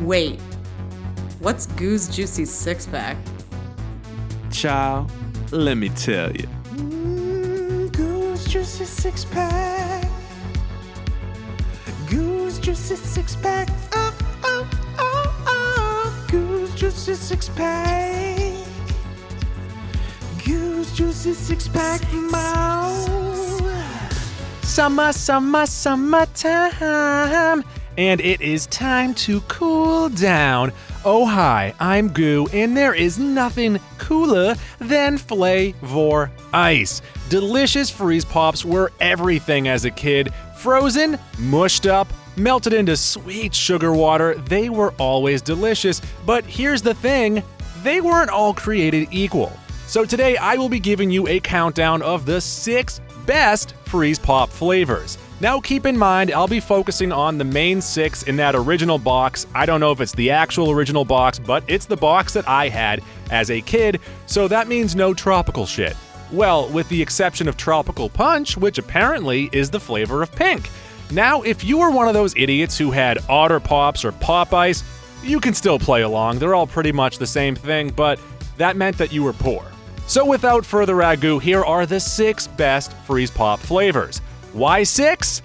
Wait, what's Goo's Juicy six pack? Child, let me tell you. Mm, Goo's Juicy six pack. Goo's Juicy six pack. Oh, oh, oh, oh. Goo's Juicy six pack. Goo's Juicy six pack. Mouth. Summer, summer, summertime. And it is time to cool down. Oh, hi, I'm Goo, and there is nothing cooler than Flavor Ice. Delicious freeze pops were everything as a kid. Frozen, mushed up, melted into sweet sugar water, they were always delicious. But here's the thing they weren't all created equal. So today I will be giving you a countdown of the six best freeze pop flavors. Now keep in mind, I'll be focusing on the main six in that original box. I don't know if it's the actual original box, but it's the box that I had as a kid, so that means no tropical shit. Well, with the exception of Tropical Punch, which apparently is the flavor of pink. Now, if you were one of those idiots who had Otter Pops or Pop Ice, you can still play along. They're all pretty much the same thing, but that meant that you were poor. So, without further ado, here are the six best freeze pop flavors. Why six?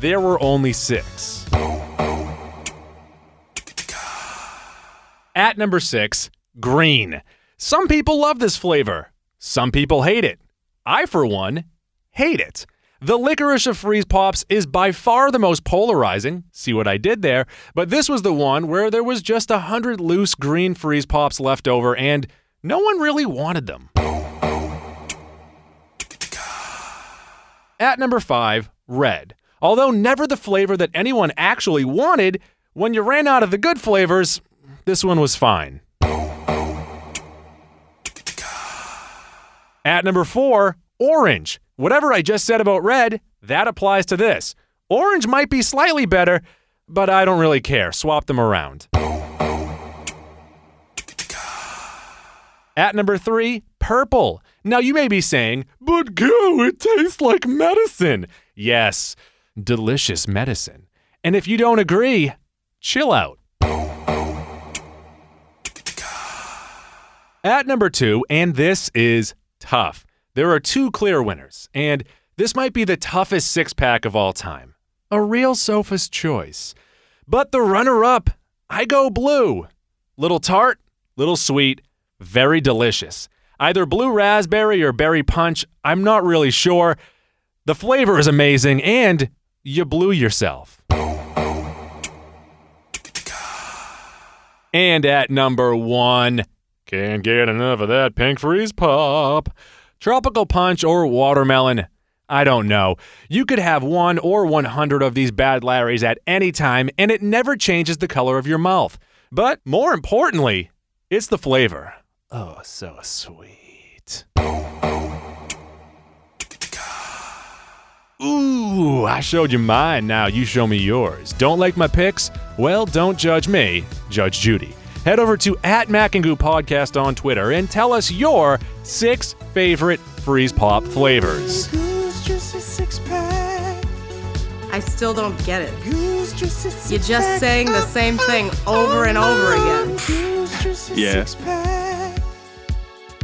There were only six. At number six, green. Some people love this flavor. Some people hate it. I, for one, hate it. The licorice of freeze pops is by far the most polarizing. See what I did there? But this was the one where there was just a hundred loose green freeze pops left over, and no one really wanted them. At number five, red. Although never the flavor that anyone actually wanted, when you ran out of the good flavors, this one was fine. At number four, orange. Whatever I just said about red, that applies to this. Orange might be slightly better, but I don't really care. Swap them around. At number three, purple. Now you may be saying, but go, it tastes like medicine. Yes, delicious medicine. And if you don't agree, chill out. At number two, and this is tough. There are two clear winners, and this might be the toughest six pack of all time. A real Sophie's choice. But the runner up, I go blue. Little tart, little sweet, very delicious. Either blue raspberry or berry punch, I'm not really sure. The flavor is amazing, and you blew yourself. And at number one, can't get enough of that pink freeze pop. Tropical punch or watermelon. I don't know. You could have one or 100 of these bad Larrys at any time, and it never changes the color of your mouth. But more importantly, it's the flavor. Oh, so sweet. Ooh, I showed you mine. Now you show me yours. Don't like my picks? Well, don't judge me. Judge Judy. Head over to at Mac and Goo Podcast on Twitter and tell us your six favorite freeze pop flavors. Goo's Juicy six pack. I still don't get it. Goo's Juicy six You're just saying the same thing over and over again. Goose Yeah.